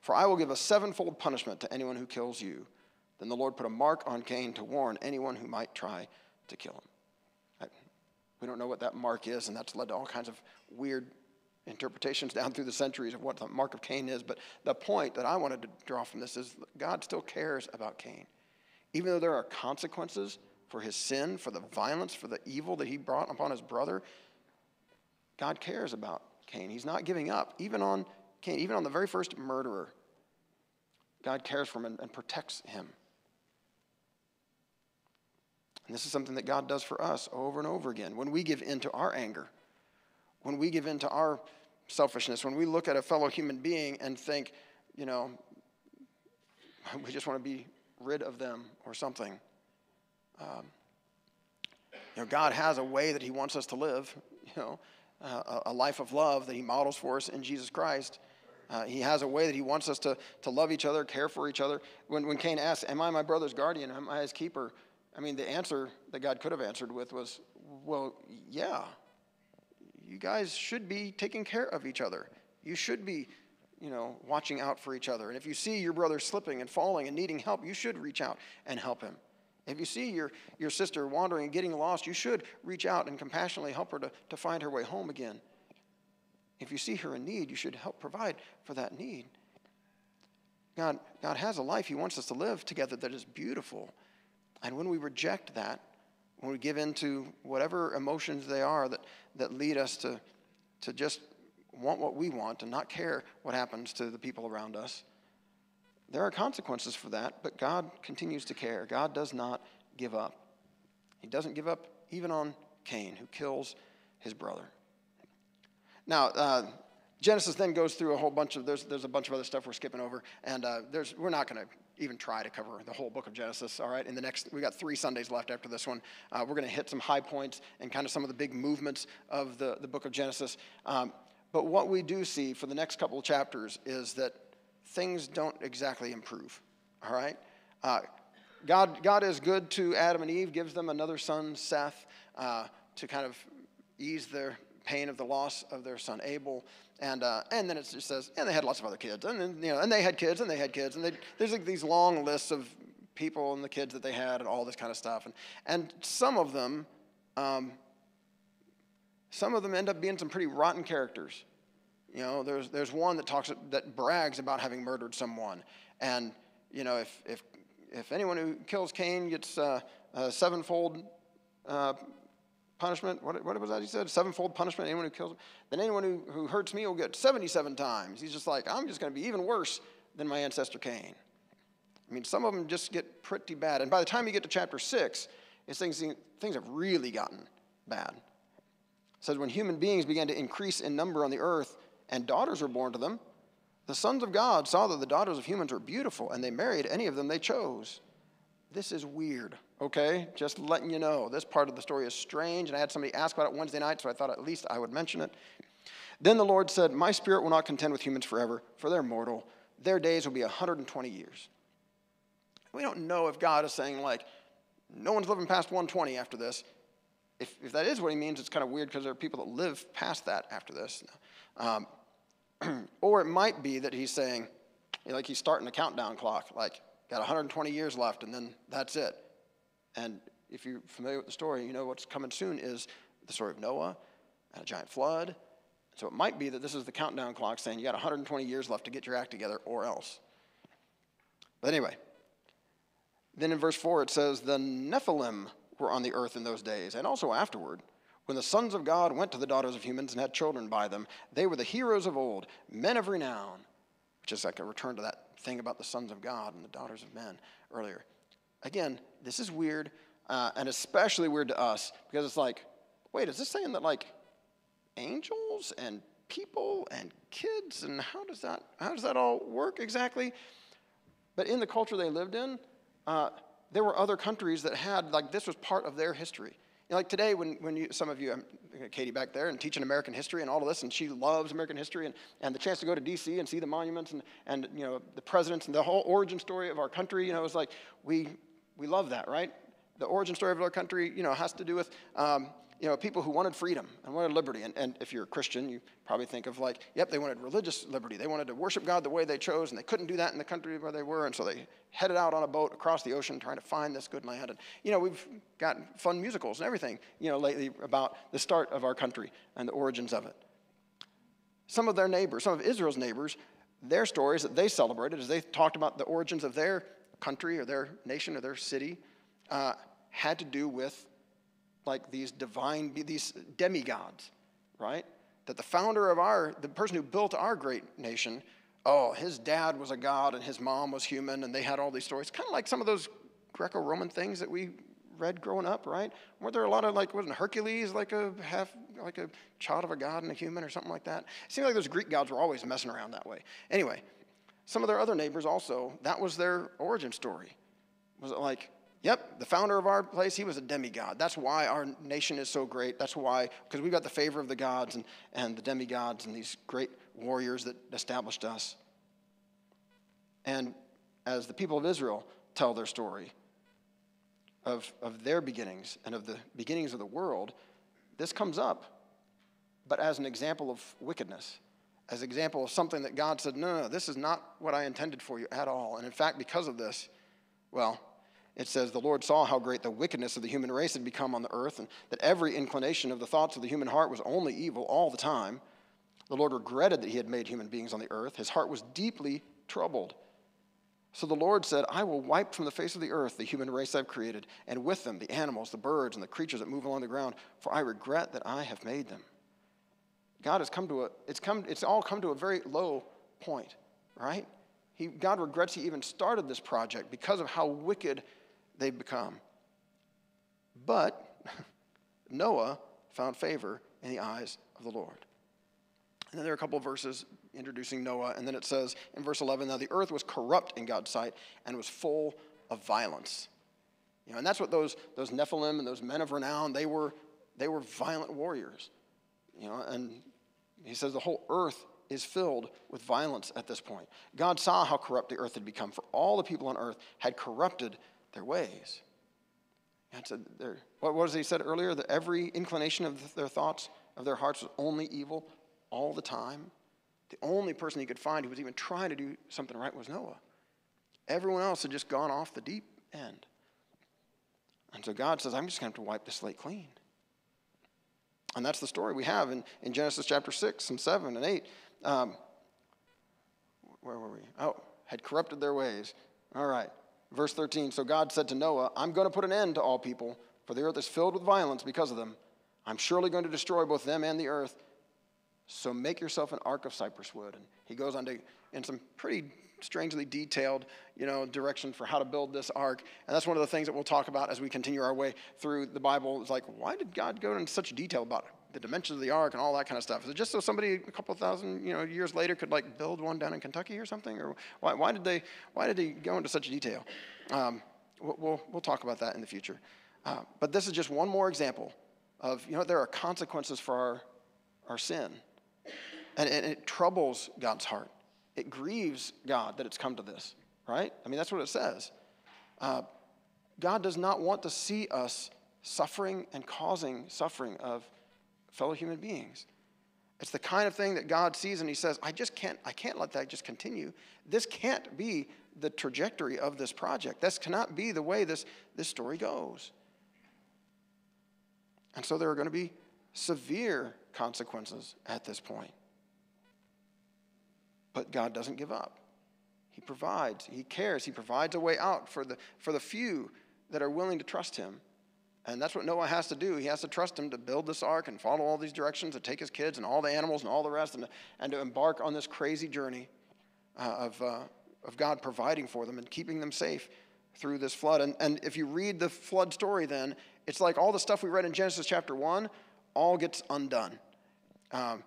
for I will give a sevenfold punishment to anyone who kills you. Then the Lord put a mark on Cain to warn anyone who might try to kill him. We don't know what that mark is, and that's led to all kinds of weird interpretations down through the centuries of what the mark of Cain is. But the point that I wanted to draw from this is God still cares about Cain. Even though there are consequences for his sin, for the violence, for the evil that he brought upon his brother, God cares about Cain. He's not giving up, even on Cain, even on the very first murderer. God cares for him and, and protects him. And this is something that God does for us over and over again. When we give in to our anger, when we give in to our selfishness, when we look at a fellow human being and think, you know, we just want to be rid of them or something. Um, you know, God has a way that He wants us to live, you know, uh, a life of love that He models for us in Jesus Christ. Uh, he has a way that He wants us to, to love each other, care for each other. When, when Cain asks, Am I my brother's guardian? Am I his keeper? I mean, the answer that God could have answered with was, Well, yeah. You guys should be taking care of each other. You should be you know, watching out for each other. And if you see your brother slipping and falling and needing help, you should reach out and help him. If you see your, your sister wandering and getting lost, you should reach out and compassionately help her to, to find her way home again. If you see her in need, you should help provide for that need. God, God has a life He wants us to live together that is beautiful. And when we reject that, when we give in to whatever emotions they are that, that lead us to, to just want what we want and not care what happens to the people around us. There are consequences for that, but God continues to care. God does not give up. He doesn't give up even on Cain, who kills his brother. Now, uh, Genesis then goes through a whole bunch of there's there's a bunch of other stuff we're skipping over, and uh, there's we're not going to even try to cover the whole book of Genesis. All right, in the next we got three Sundays left after this one. Uh, we're going to hit some high points and kind of some of the big movements of the the book of Genesis. Um, but what we do see for the next couple of chapters is that things don't exactly improve. All right? Uh, God, God is good to Adam and Eve, gives them another son, Seth, uh, to kind of ease their pain of the loss of their son Abel. And, uh, and then it just says, and they had lots of other kids. And then, you know, and they had kids, and they had kids. And they, there's like these long lists of people and the kids that they had and all this kind of stuff. And, and some of them um, some of them end up being some pretty rotten characters. You know, there's, there's one that talks that brags about having murdered someone, and you know, if if if anyone who kills Cain gets uh, a sevenfold uh, punishment, what, what was that he said? Sevenfold punishment. Anyone who kills him, then anyone who, who hurts me will get 77 times. He's just like, I'm just going to be even worse than my ancestor Cain. I mean, some of them just get pretty bad, and by the time you get to chapter six, it's things things have really gotten bad says, When human beings began to increase in number on the earth and daughters were born to them, the sons of God saw that the daughters of humans were beautiful and they married any of them they chose. This is weird, okay? Just letting you know. This part of the story is strange, and I had somebody ask about it Wednesday night, so I thought at least I would mention it. Then the Lord said, My spirit will not contend with humans forever, for they're mortal. Their days will be 120 years. We don't know if God is saying, like, no one's living past 120 after this. If, if that is what he means, it's kind of weird because there are people that live past that after this. Um, or it might be that he's saying, like he's starting a countdown clock, like, got 120 years left, and then that's it. And if you're familiar with the story, you know what's coming soon is the story of Noah and a giant flood. So it might be that this is the countdown clock saying you got 120 years left to get your act together or else. But anyway, then in verse 4 it says, The Nephilim were on the earth in those days, and also afterward. When the sons of God went to the daughters of humans and had children by them, they were the heroes of old, men of renown, which is like a return to that thing about the sons of God and the daughters of men earlier. Again, this is weird, uh, and especially weird to us because it's like, wait, is this saying that like angels and people and kids and how does that how does that all work exactly? But in the culture they lived in, uh, there were other countries that had like this was part of their history. Know, like today, when, when you, some of you, um, Katie back there, and teaching American history and all of this, and she loves American history, and, and the chance to go to D.C. and see the monuments and, and you know the presidents and the whole origin story of our country. You know, it's like we we love that, right? The origin story of our country, you know, has to do with um, you know, people who wanted freedom and wanted liberty. And, and if you're a Christian, you probably think of like, yep, they wanted religious liberty. They wanted to worship God the way they chose, and they couldn't do that in the country where they were. And so they headed out on a boat across the ocean trying to find this good land. And, you know, we've got fun musicals and everything, you know, lately about the start of our country and the origins of it. Some of their neighbors, some of Israel's neighbors, their stories that they celebrated as they talked about the origins of their country or their nation or their city uh, had to do with like these divine, these demigods, right? That the founder of our, the person who built our great nation, oh, his dad was a god and his mom was human, and they had all these stories. Kind of like some of those Greco Roman things that we read growing up, right? Were there a lot of like, wasn't Hercules like a half, like a child of a god and a human or something like that? It seemed like those Greek gods were always messing around that way. Anyway, some of their other neighbors also, that was their origin story. Was it like, Yep, the founder of our place, he was a demigod. That's why our nation is so great. That's why, because we've got the favor of the gods and, and the demigods and these great warriors that established us. And as the people of Israel tell their story of, of their beginnings and of the beginnings of the world, this comes up, but as an example of wickedness, as an example of something that God said, no, no, no, this is not what I intended for you at all. And in fact, because of this, well, it says, The Lord saw how great the wickedness of the human race had become on the earth, and that every inclination of the thoughts of the human heart was only evil all the time. The Lord regretted that he had made human beings on the earth. His heart was deeply troubled. So the Lord said, I will wipe from the face of the earth the human race I've created, and with them the animals, the birds, and the creatures that move along the ground, for I regret that I have made them. God has come to a, it's come, it's all come to a very low point, right? He, God regrets he even started this project because of how wicked they've become. But Noah found favor in the eyes of the Lord. And then there are a couple of verses introducing Noah, and then it says in verse 11, Now the earth was corrupt in God's sight and was full of violence. You know, and that's what those, those Nephilim and those men of renown, they were, they were violent warriors. You know, and he says the whole earth is filled with violence at this point. God saw how corrupt the earth had become, for all the people on earth had corrupted their ways. God said, what was he said earlier? That every inclination of their thoughts, of their hearts, was only evil all the time. The only person he could find who was even trying to do something right was Noah. Everyone else had just gone off the deep end. And so God says, I'm just going to have to wipe the slate clean. And that's the story we have in, in Genesis chapter 6 and 7 and 8. Um, where were we? Oh, had corrupted their ways. All right. Verse 13 So God said to Noah, I'm going to put an end to all people, for the earth is filled with violence because of them. I'm surely going to destroy both them and the earth. So make yourself an ark of cypress wood. And he goes on to, in some pretty strangely detailed, you know, direction for how to build this ark. And that's one of the things that we'll talk about as we continue our way through the Bible. It's like, why did God go into such detail about the dimensions of the ark and all that kind of stuff? Is it just so somebody a couple thousand, you know, years later could like build one down in Kentucky or something? Or why, why did they, why did he go into such detail? Um, we'll, we'll, we'll, talk about that in the future. Uh, but this is just one more example of, you know, there are consequences for our, our sin. And, and it troubles God's heart. It grieves God that it's come to this, right? I mean, that's what it says. Uh, God does not want to see us suffering and causing suffering of fellow human beings. It's the kind of thing that God sees and he says, I just can't, I can't let that just continue. This can't be the trajectory of this project. This cannot be the way this, this story goes. And so there are going to be severe consequences at this point. But God doesn't give up. He provides, He cares, He provides a way out for the, for the few that are willing to trust Him. And that's what Noah has to do. He has to trust him to build this ark and follow all these directions, to take his kids and all the animals and all the rest, and and to embark on this crazy journey uh, of, uh, of God providing for them and keeping them safe through this flood. And, and if you read the flood story, then it's like all the stuff we read in Genesis chapter 1 all gets undone. Um,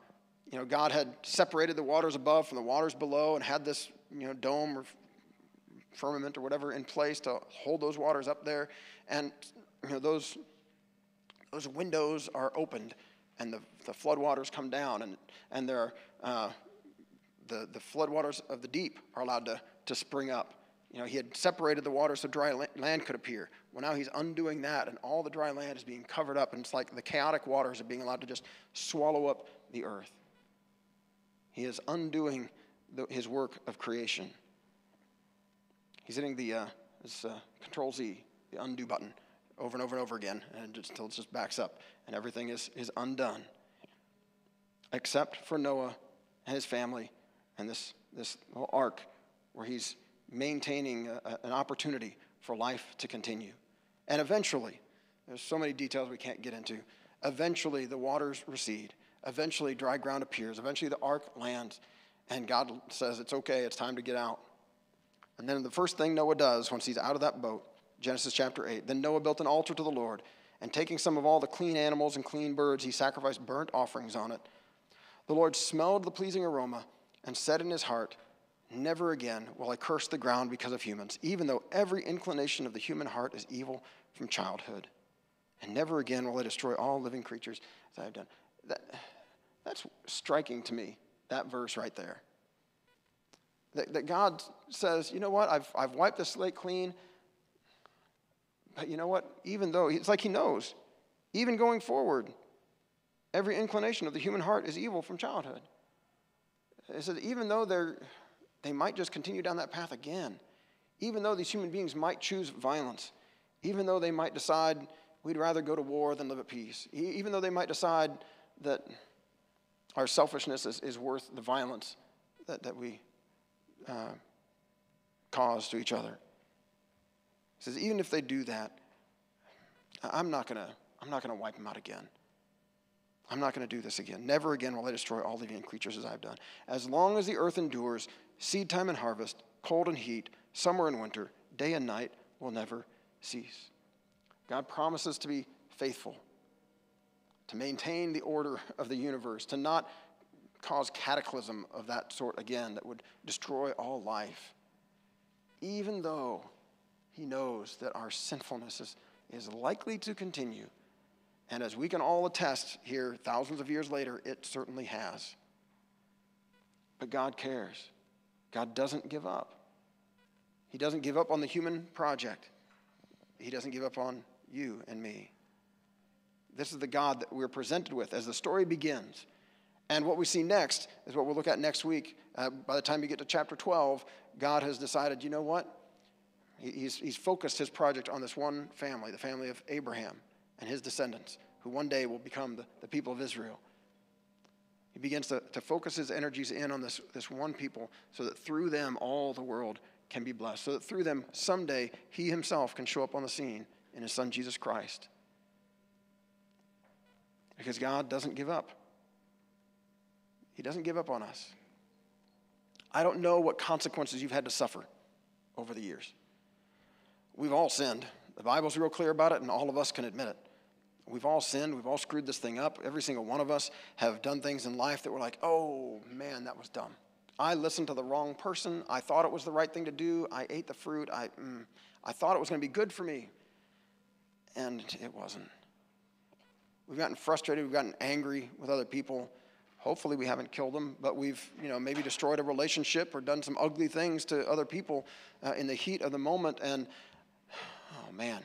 you know, God had separated the waters above from the waters below and had this, you know, dome or firmament or whatever in place to hold those waters up there. And you know, those, those windows are opened and the, the floodwaters come down and, and there uh, the, the floodwaters of the deep are allowed to, to spring up. You know, he had separated the waters so dry land could appear. Well, now he's undoing that, and all the dry land is being covered up, and it's like the chaotic waters are being allowed to just swallow up the earth. He is undoing the, his work of creation. He's hitting the uh, uh, Control Z, the undo button over and over and over again and just, until it just backs up and everything is, is undone. Except for Noah and his family and this, this little ark where he's maintaining a, a, an opportunity for life to continue. And eventually, there's so many details we can't get into. Eventually, the waters recede. Eventually, dry ground appears. Eventually, the ark lands. And God says, It's okay, it's time to get out. And then the first thing Noah does once he's out of that boat Genesis chapter 8. Then Noah built an altar to the Lord, and taking some of all the clean animals and clean birds, he sacrificed burnt offerings on it. The Lord smelled the pleasing aroma and said in his heart, Never again will I curse the ground because of humans, even though every inclination of the human heart is evil from childhood. And never again will I destroy all living creatures as I have done. That, that's striking to me, that verse right there. That, that God says, you know what, I've, I've wiped the slate clean. But you know what? Even though, it's like he knows, even going forward, every inclination of the human heart is evil from childhood. He says, even though they're, they might just continue down that path again, even though these human beings might choose violence, even though they might decide we'd rather go to war than live at peace, even though they might decide that our selfishness is, is worth the violence that, that we uh, cause to each other. He says, even if they do that, I'm not going to I'm not going to wipe them out again. I'm not going to do this again. Never again will I destroy all living creatures as I've done. As long as the earth endures, seed time and harvest, cold and heat, summer and winter, day and night will never cease. God promises to be faithful, to maintain the order of the universe, to not cause cataclysm of that sort again that would destroy all life. Even though he knows that our sinfulness is, is likely to continue. And as we can all attest here, thousands of years later, it certainly has. But God cares. God doesn't give up. He doesn't give up on the human project, He doesn't give up on you and me. This is the God that we're presented with as the story begins. And what we see next is what we'll look at next week. Uh, by the time you get to chapter 12, God has decided, you know what? He's, he's focused his project on this one family, the family of Abraham and his descendants, who one day will become the, the people of Israel. He begins to, to focus his energies in on this, this one people so that through them all the world can be blessed, so that through them someday he himself can show up on the scene in his son Jesus Christ. Because God doesn't give up. He doesn't give up on us. I don't know what consequences you've had to suffer over the years. We've all sinned. The Bible's real clear about it, and all of us can admit it. We've all sinned. We've all screwed this thing up. Every single one of us have done things in life that we're like, oh man, that was dumb. I listened to the wrong person. I thought it was the right thing to do. I ate the fruit. I, mm, I thought it was going to be good for me. And it wasn't. We've gotten frustrated. We've gotten angry with other people. Hopefully, we haven't killed them, but we've, you know, maybe destroyed a relationship or done some ugly things to other people uh, in the heat of the moment. And oh man.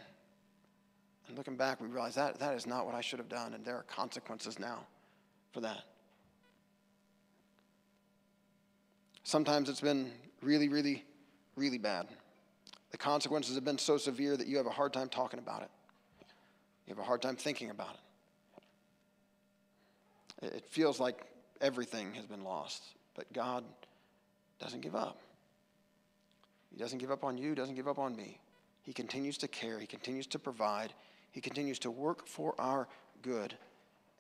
And looking back, we realize that that is not what I should have done, and there are consequences now for that. Sometimes it's been really, really, really bad. The consequences have been so severe that you have a hard time talking about it. You have a hard time thinking about it. It feels like everything has been lost, but God doesn't give up. He doesn't give up on you, doesn't give up on me. He continues to care, He continues to provide, He continues to work for our good.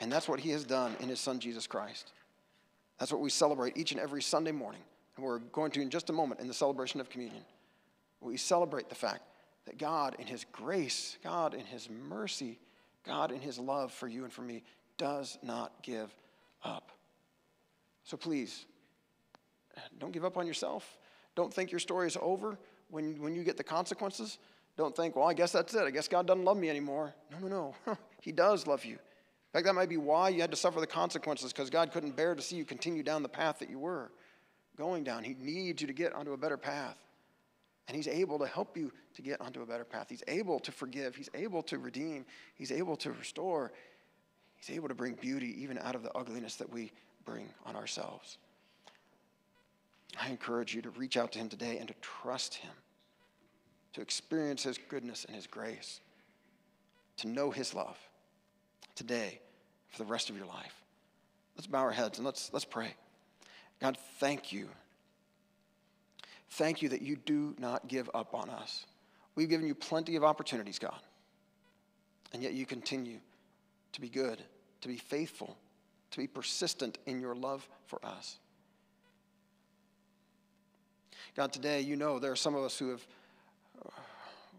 And that's what He has done in His Son, Jesus Christ. That's what we celebrate each and every Sunday morning. And we're going to in just a moment in the celebration of communion. We celebrate the fact that God, in His grace, God, in His mercy, God, in His love for you and for me, does not give up. So please, don't give up on yourself. Don't think your story is over when, when you get the consequences. Don't think, well, I guess that's it. I guess God doesn't love me anymore. No, no, no. he does love you. In fact, that might be why you had to suffer the consequences because God couldn't bear to see you continue down the path that you were going down. He needs you to get onto a better path. And He's able to help you to get onto a better path. He's able to forgive. He's able to redeem. He's able to restore. He's able to bring beauty even out of the ugliness that we bring on ourselves. I encourage you to reach out to Him today and to trust Him, to experience His goodness and His grace, to know His love today for the rest of your life. Let's bow our heads and let's, let's pray. God, thank you. Thank you that you do not give up on us. We've given you plenty of opportunities, God, and yet you continue to be good, to be faithful, to be persistent in your love for us. God, today, you know there are some of us who have,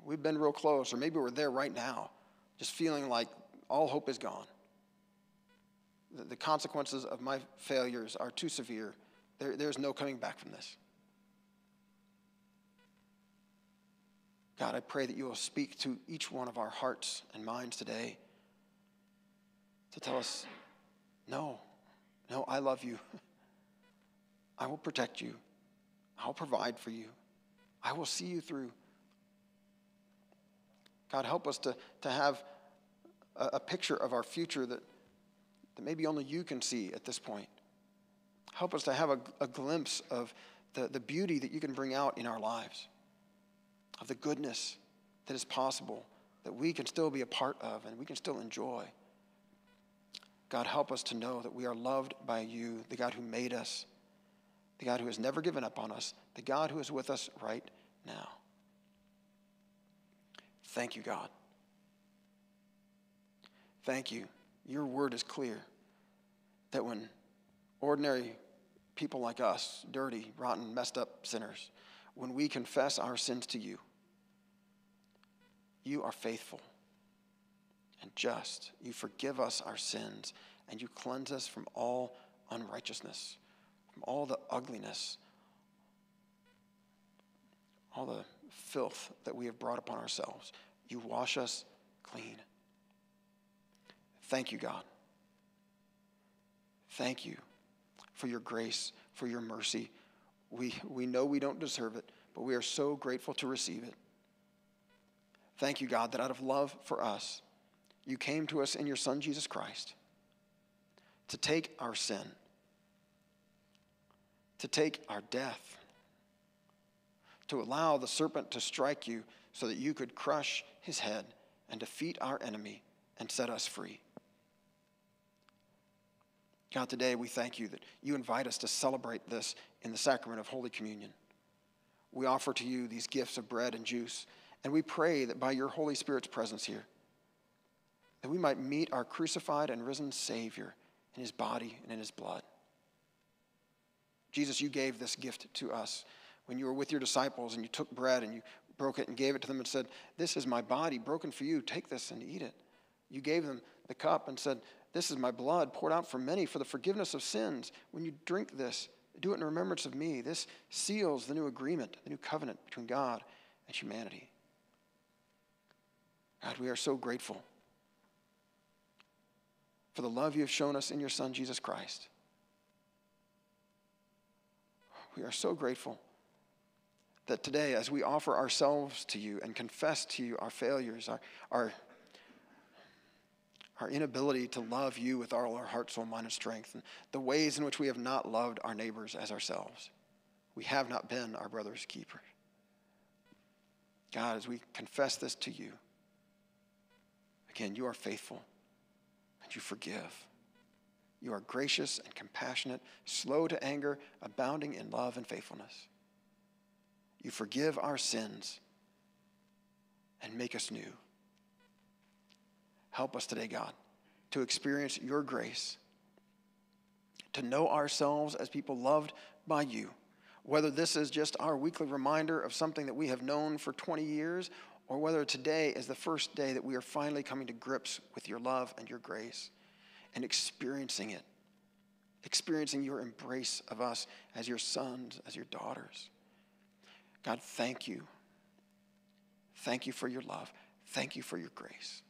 we've been real close, or maybe we're there right now, just feeling like all hope is gone. The, the consequences of my failures are too severe. There, there's no coming back from this. God, I pray that you will speak to each one of our hearts and minds today to tell us, no, no, I love you. I will protect you. I'll provide for you. I will see you through. God, help us to, to have a, a picture of our future that, that maybe only you can see at this point. Help us to have a, a glimpse of the, the beauty that you can bring out in our lives, of the goodness that is possible, that we can still be a part of and we can still enjoy. God, help us to know that we are loved by you, the God who made us, the God who has never given up on us, the God who is with us right now. Thank you, God. Thank you. Your word is clear that when ordinary people like us, dirty, rotten, messed up sinners, when we confess our sins to you, you are faithful and just. You forgive us our sins and you cleanse us from all unrighteousness, from all the ugliness, all the filth that we have brought upon ourselves. You wash us clean. Thank you, God. Thank you for your grace, for your mercy. We, we know we don't deserve it, but we are so grateful to receive it. Thank you, God, that out of love for us, you came to us in your Son, Jesus Christ, to take our sin, to take our death, to allow the serpent to strike you so that you could crush his head and defeat our enemy and set us free. God, today we thank you that you invite us to celebrate this in the sacrament of Holy Communion. We offer to you these gifts of bread and juice, and we pray that by your Holy Spirit's presence here, that we might meet our crucified and risen Savior in his body and in his blood. Jesus, you gave this gift to us when you were with your disciples and you took bread and you broke it and gave it to them and said, This is my body broken for you. Take this and eat it. You gave them the cup and said, this is my blood poured out for many for the forgiveness of sins. When you drink this, do it in remembrance of me. This seals the new agreement, the new covenant between God and humanity. God, we are so grateful for the love you have shown us in your Son, Jesus Christ. We are so grateful that today, as we offer ourselves to you and confess to you our failures, our, our, our inability to love you with all our heart, soul, mind, and strength, and the ways in which we have not loved our neighbors as ourselves, we have not been our brother's keeper. God, as we confess this to you, again, you are faithful and you forgive. You are gracious and compassionate, slow to anger, abounding in love and faithfulness. You forgive our sins and make us new. Help us today, God, to experience your grace, to know ourselves as people loved by you, whether this is just our weekly reminder of something that we have known for 20 years, or whether today is the first day that we are finally coming to grips with your love and your grace and experiencing it, experiencing your embrace of us as your sons, as your daughters. God, thank you. Thank you for your love. Thank you for your grace.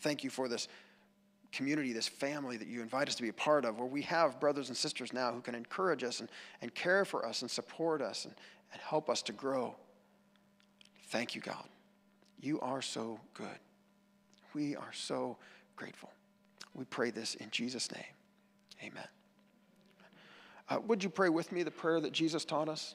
Thank you for this community, this family that you invite us to be a part of, where we have brothers and sisters now who can encourage us and, and care for us and support us and, and help us to grow. Thank you, God. You are so good. We are so grateful. We pray this in Jesus' name. Amen. Uh, would you pray with me the prayer that Jesus taught us?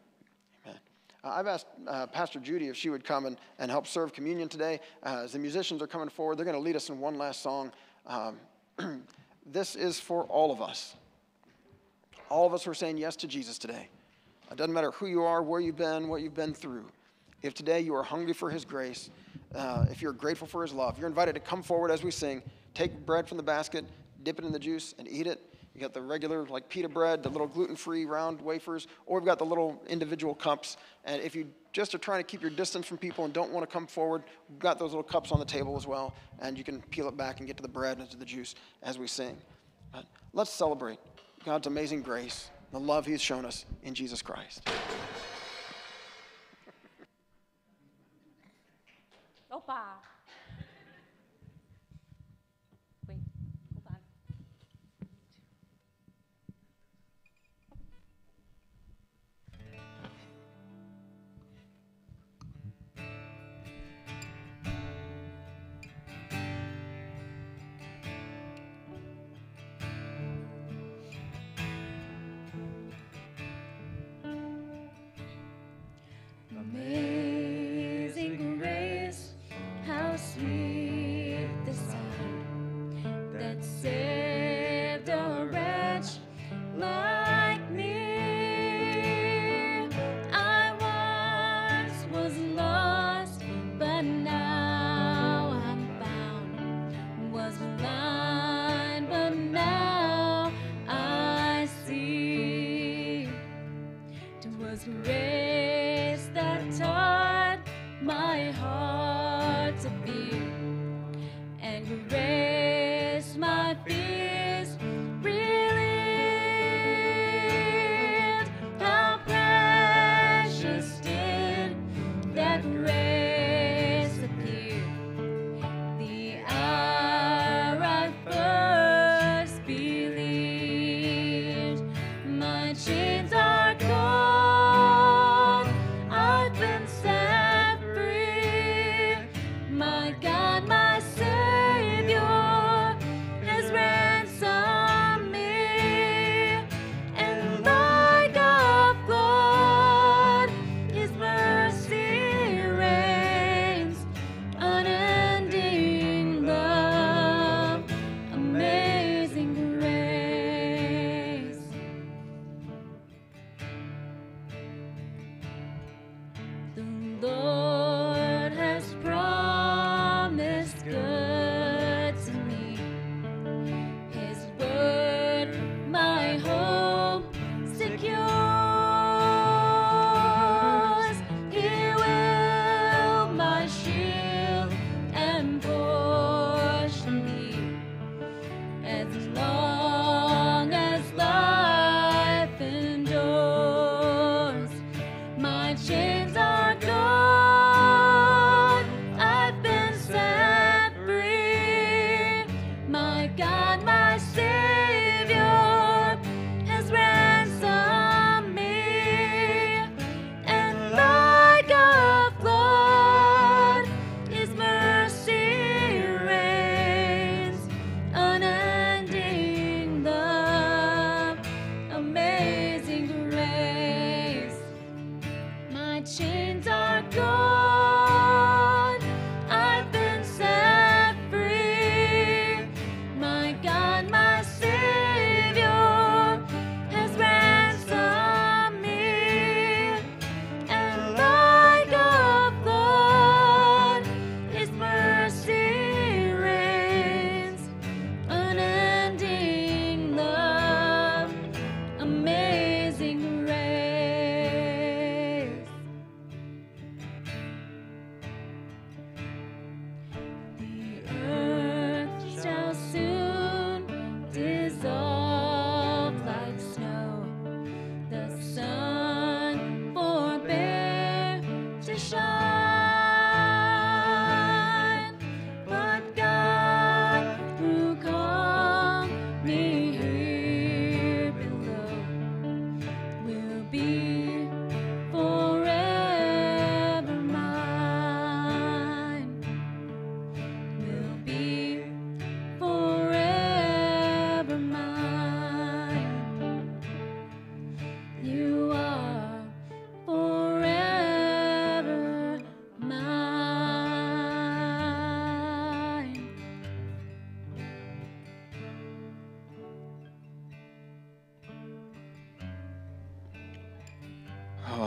Uh, I've asked uh, Pastor Judy if she would come and, and help serve communion today. Uh, as the musicians are coming forward, they're going to lead us in one last song. Um, this is for all of us. All of us who are saying yes to Jesus today. It doesn't matter who you are, where you've been, what you've been through. If today you are hungry for His grace, uh, if you're grateful for His love, you're invited to come forward as we sing, take bread from the basket, dip it in the juice, and eat it. You got the regular, like pita bread, the little gluten free round wafers, or we've got the little individual cups. And if you just are trying to keep your distance from people and don't want to come forward, we've got those little cups on the table as well. And you can peel it back and get to the bread and to the juice as we sing. But let's celebrate God's amazing grace, the love He's shown us in Jesus Christ.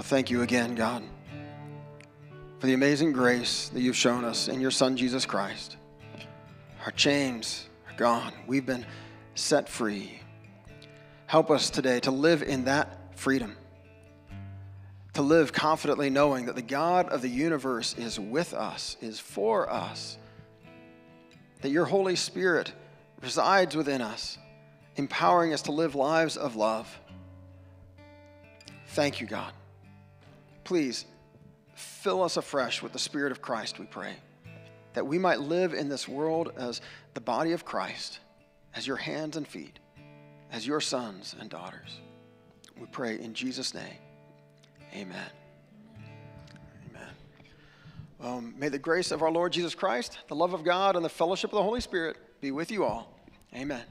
Thank you again, God, for the amazing grace that you've shown us in your Son, Jesus Christ. Our chains are gone. We've been set free. Help us today to live in that freedom, to live confidently knowing that the God of the universe is with us, is for us, that your Holy Spirit resides within us, empowering us to live lives of love. Thank you, God. Please fill us afresh with the Spirit of Christ, we pray, that we might live in this world as the body of Christ, as your hands and feet, as your sons and daughters. We pray in Jesus' name. Amen. Amen. Um, may the grace of our Lord Jesus Christ, the love of God, and the fellowship of the Holy Spirit be with you all. Amen.